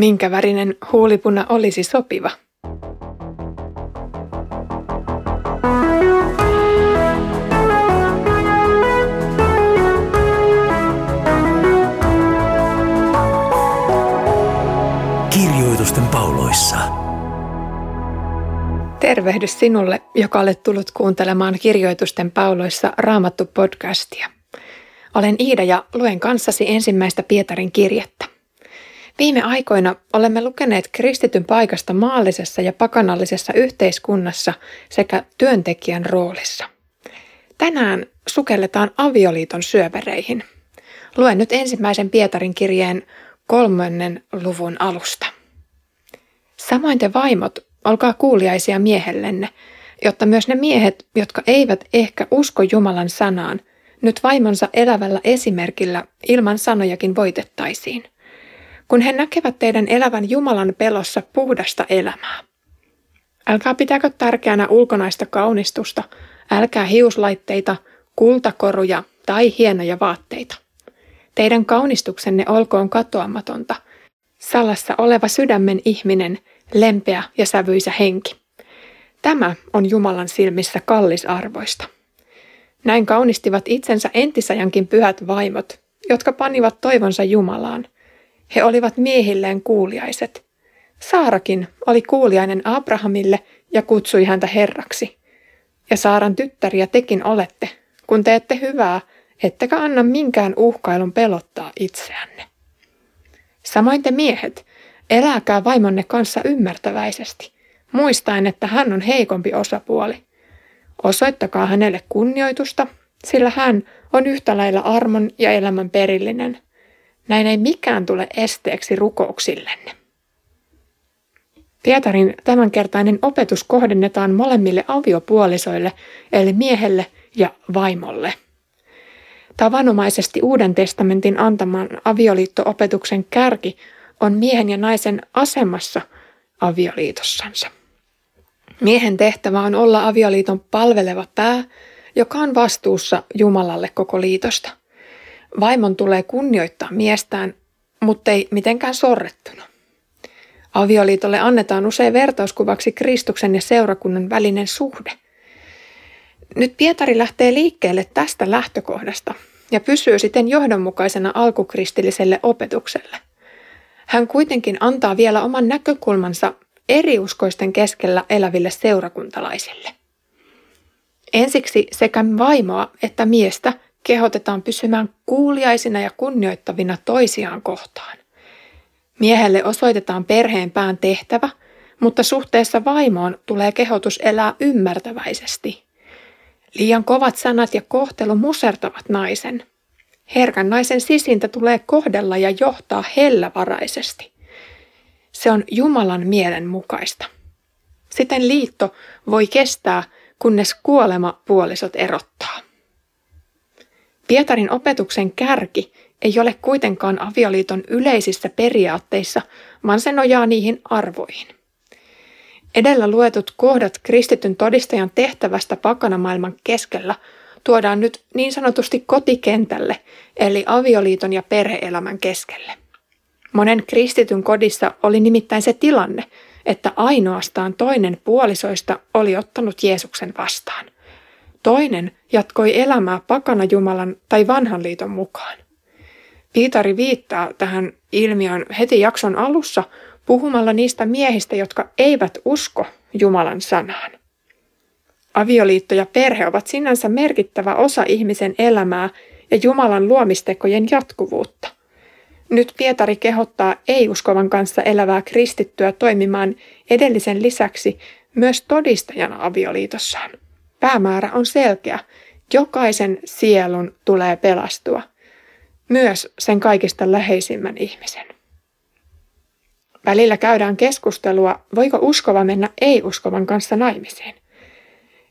Minkä värinen huulipuna olisi sopiva? Kirjoitusten pauloissa. Tervehdys sinulle, joka olet tullut kuuntelemaan Kirjoitusten pauloissa Raamattu podcastia. Olen Iida ja luen kanssasi ensimmäistä Pietarin kirjettä. Viime aikoina olemme lukeneet kristityn paikasta maallisessa ja pakanallisessa yhteiskunnassa sekä työntekijän roolissa. Tänään sukelletaan avioliiton syövereihin. Luen nyt ensimmäisen Pietarin kirjeen kolmannen luvun alusta. Samoin te vaimot, olkaa kuuliaisia miehellenne, jotta myös ne miehet, jotka eivät ehkä usko Jumalan sanaan, nyt vaimonsa elävällä esimerkillä ilman sanojakin voitettaisiin – kun he näkevät teidän elävän Jumalan pelossa puhdasta elämää. Älkää pitäkö tärkeänä ulkonaista kaunistusta, älkää hiuslaitteita, kultakoruja tai hienoja vaatteita. Teidän kaunistuksenne olkoon katoamatonta, salassa oleva sydämen ihminen, lempeä ja sävyisä henki. Tämä on Jumalan silmissä kallisarvoista. Näin kaunistivat itsensä entisajankin pyhät vaimot, jotka panivat toivonsa Jumalaan – he olivat miehilleen kuuliaiset. Saarakin oli kuuliainen Abrahamille ja kutsui häntä herraksi. Ja Saaran tyttäriä tekin olette, kun teette hyvää, ettekä anna minkään uhkailun pelottaa itseänne. Samoin te miehet, eläkää vaimonne kanssa ymmärtäväisesti, muistaen, että hän on heikompi osapuoli. Osoittakaa hänelle kunnioitusta, sillä hän on yhtä lailla armon ja elämän perillinen – näin ei mikään tule esteeksi rukouksillenne. Pietarin tämänkertainen opetus kohdennetaan molemmille aviopuolisoille, eli miehelle ja vaimolle. Tavanomaisesti Uuden testamentin antaman avioliittoopetuksen kärki on miehen ja naisen asemassa avioliitossansa. Miehen tehtävä on olla avioliiton palveleva pää, joka on vastuussa Jumalalle koko liitosta. Vaimon tulee kunnioittaa miestään, mutta ei mitenkään sorrettuna. Avioliitolle annetaan usein vertauskuvaksi Kristuksen ja seurakunnan välinen suhde. Nyt Pietari lähtee liikkeelle tästä lähtökohdasta ja pysyy siten johdonmukaisena alkukristilliselle opetukselle. Hän kuitenkin antaa vielä oman näkökulmansa eriuskoisten keskellä eläville seurakuntalaisille. Ensiksi sekä vaimoa että miestä kehotetaan pysymään kuuliaisina ja kunnioittavina toisiaan kohtaan. Miehelle osoitetaan perheen pään tehtävä, mutta suhteessa vaimoon tulee kehotus elää ymmärtäväisesti. Liian kovat sanat ja kohtelu musertavat naisen. Herkän naisen sisintä tulee kohdella ja johtaa hellävaraisesti. Se on Jumalan mielen mukaista. Siten liitto voi kestää, kunnes kuolema puolisot erottaa. Pietarin opetuksen kärki ei ole kuitenkaan avioliiton yleisissä periaatteissa, vaan se nojaa niihin arvoihin. Edellä luetut kohdat kristityn todistajan tehtävästä pakanamaailman keskellä tuodaan nyt niin sanotusti kotikentälle, eli avioliiton ja perheelämän keskelle. Monen kristityn kodissa oli nimittäin se tilanne, että ainoastaan toinen puolisoista oli ottanut Jeesuksen vastaan – Toinen jatkoi elämää pakana Jumalan tai vanhan liiton mukaan. Piitari viittaa tähän ilmiön heti jakson alussa puhumalla niistä miehistä, jotka eivät usko Jumalan sanaan. Avioliitto ja perhe ovat sinänsä merkittävä osa ihmisen elämää ja Jumalan luomistekojen jatkuvuutta. Nyt Pietari kehottaa ei-uskovan kanssa elävää kristittyä toimimaan edellisen lisäksi myös todistajana avioliitossaan. Päämäärä on selkeä. Jokaisen sielun tulee pelastua, myös sen kaikista läheisimmän ihmisen. Välillä käydään keskustelua, voiko uskova mennä ei-uskovan kanssa naimisiin.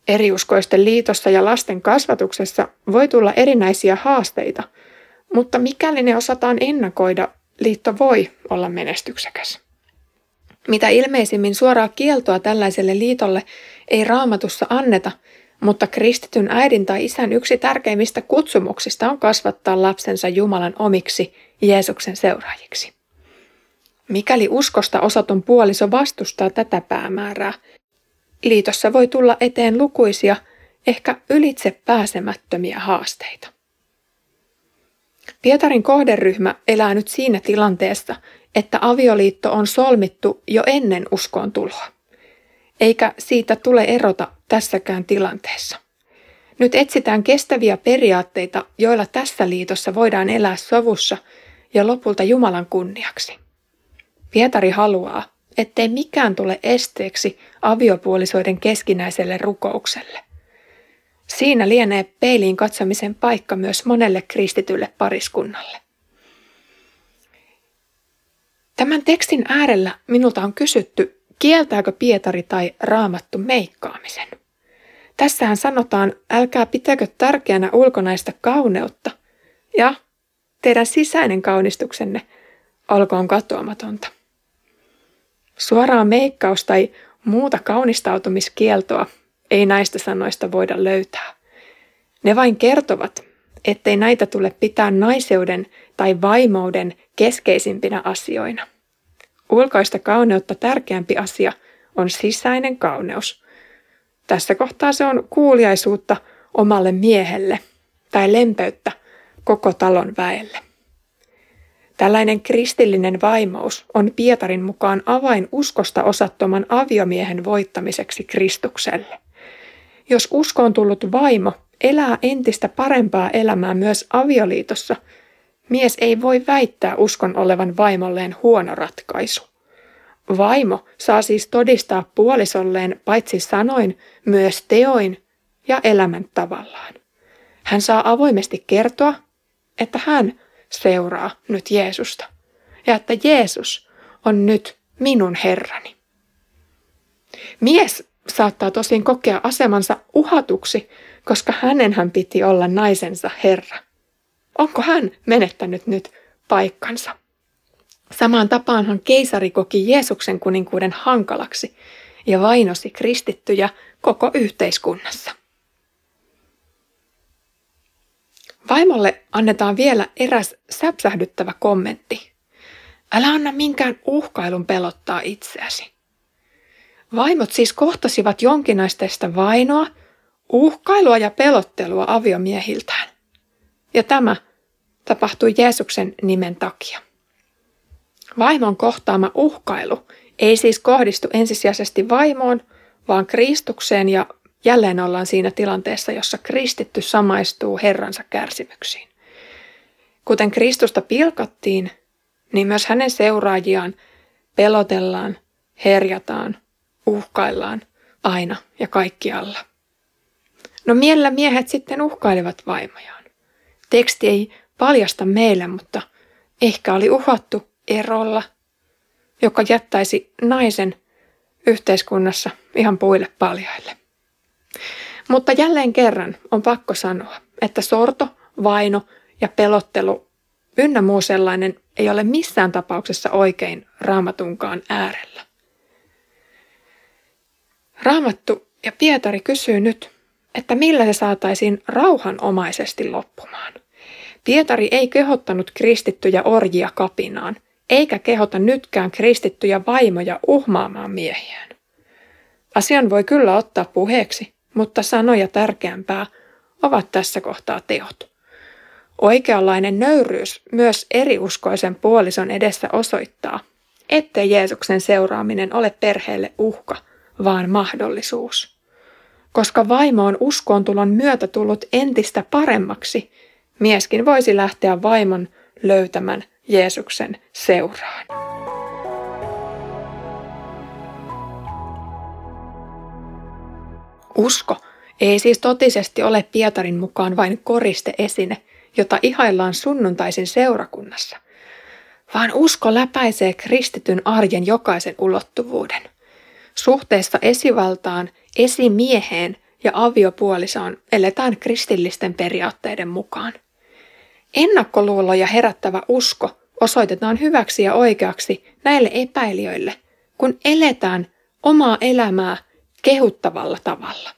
Eriuskoisten liitossa ja lasten kasvatuksessa voi tulla erinäisiä haasteita, mutta mikäli ne osataan ennakoida, liitto voi olla menestyksekäs. Mitä ilmeisimmin suoraa kieltoa tällaiselle liitolle ei raamatussa anneta, mutta kristityn äidin tai isän yksi tärkeimmistä kutsumuksista on kasvattaa lapsensa Jumalan omiksi Jeesuksen seuraajiksi. Mikäli uskosta osaton puoliso vastustaa tätä päämäärää, liitossa voi tulla eteen lukuisia, ehkä ylitse pääsemättömiä haasteita. Pietarin kohderyhmä elää nyt siinä tilanteessa, että avioliitto on solmittu jo ennen uskoon tuloa. Eikä siitä tule erota tässäkään tilanteessa. Nyt etsitään kestäviä periaatteita, joilla tässä liitossa voidaan elää sovussa ja lopulta Jumalan kunniaksi. Pietari haluaa, ettei mikään tule esteeksi aviopuolisoiden keskinäiselle rukoukselle. Siinä lienee peiliin katsomisen paikka myös monelle kristitylle pariskunnalle. Tämän tekstin äärellä minulta on kysytty, kieltääkö Pietari tai raamattu meikkaamisen. Tässähän sanotaan, älkää pitäkö tärkeänä ulkonaista kauneutta ja teidän sisäinen kaunistuksenne olkoon katoamatonta. Suoraa meikkaus tai muuta kaunistautumiskieltoa ei näistä sanoista voida löytää. Ne vain kertovat, ettei näitä tule pitää naiseuden tai vaimouden keskeisimpinä asioina. Ulkoista kauneutta tärkeämpi asia on sisäinen kauneus. Tässä kohtaa se on kuuliaisuutta omalle miehelle tai lempeyttä koko talon väelle. Tällainen kristillinen vaimous on Pietarin mukaan avain uskosta osattoman aviomiehen voittamiseksi Kristukselle. Jos uskoon tullut vaimo elää entistä parempaa elämää myös avioliitossa, mies ei voi väittää uskon olevan vaimolleen huono ratkaisu. Vaimo saa siis todistaa puolisolleen paitsi sanoin, myös teoin ja elämän tavallaan. Hän saa avoimesti kertoa, että hän seuraa nyt Jeesusta ja että Jeesus on nyt minun Herrani. Mies saattaa tosin kokea asemansa uhatuksi, koska hänenhän piti olla naisensa Herra. Onko hän menettänyt nyt paikkansa? Samaan tapaanhan keisari koki Jeesuksen kuninkuuden hankalaksi ja vainosi kristittyjä koko yhteiskunnassa. Vaimolle annetaan vielä eräs säpsähdyttävä kommentti. Älä anna minkään uhkailun pelottaa itseäsi. Vaimot siis kohtasivat jonkinaista vainoa, uhkailua ja pelottelua aviomiehiltään. Ja tämä tapahtui Jeesuksen nimen takia. Vaimon kohtaama uhkailu ei siis kohdistu ensisijaisesti vaimoon, vaan Kristukseen ja jälleen ollaan siinä tilanteessa, jossa kristitty samaistuu Herransa kärsimyksiin. Kuten Kristusta pilkattiin, niin myös hänen seuraajiaan pelotellaan, herjataan, uhkaillaan aina ja kaikkialla. No miellä miehet sitten uhkailivat vaimojaan. Teksti ei paljasta meille, mutta ehkä oli uhattu erolla, joka jättäisi naisen yhteiskunnassa ihan puille paljaille. Mutta jälleen kerran on pakko sanoa, että sorto, vaino ja pelottelu ynnä muu sellainen ei ole missään tapauksessa oikein raamatunkaan äärellä. Raamattu ja Pietari kysyy nyt, että millä se saataisiin rauhanomaisesti loppumaan. Pietari ei kehottanut kristittyjä orjia kapinaan, eikä kehota nytkään kristittyjä vaimoja uhmaamaan miehiään. Asian voi kyllä ottaa puheeksi, mutta sanoja tärkeämpää ovat tässä kohtaa teot. Oikeanlainen nöyryys myös eriuskoisen puolison edessä osoittaa, ettei Jeesuksen seuraaminen ole perheelle uhka, vaan mahdollisuus. Koska vaimo on uskoontulon myötä tullut entistä paremmaksi, mieskin voisi lähteä vaimon löytämän Jeesuksen seuraan. Usko ei siis totisesti ole Pietarin mukaan vain koristeesine, jota ihaillaan sunnuntaisin seurakunnassa, vaan usko läpäisee kristityn arjen jokaisen ulottuvuuden. Suhteessa esivaltaan, esimieheen ja aviopuolisoon eletään kristillisten periaatteiden mukaan. Ennakkoluuloja herättävä usko osoitetaan hyväksi ja oikeaksi näille epäilijöille, kun eletään omaa elämää kehuttavalla tavalla.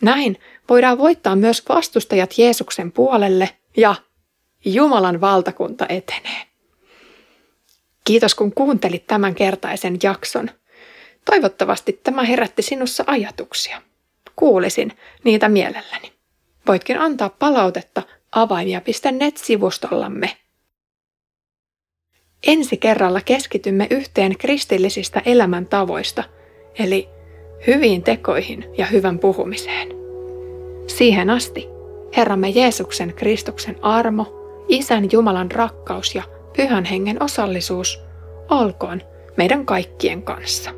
Näin voidaan voittaa myös vastustajat Jeesuksen puolelle ja Jumalan valtakunta etenee. Kiitos kun kuuntelit tämän kertaisen jakson. Toivottavasti tämä herätti sinussa ajatuksia. Kuulisin niitä mielelläni. Voitkin antaa palautetta avaimia.net-sivustollamme. Ensi kerralla keskitymme yhteen kristillisistä elämäntavoista, eli hyviin tekoihin ja hyvän puhumiseen. Siihen asti Herramme Jeesuksen Kristuksen armo, Isän Jumalan rakkaus ja Pyhän Hengen osallisuus olkoon meidän kaikkien kanssa.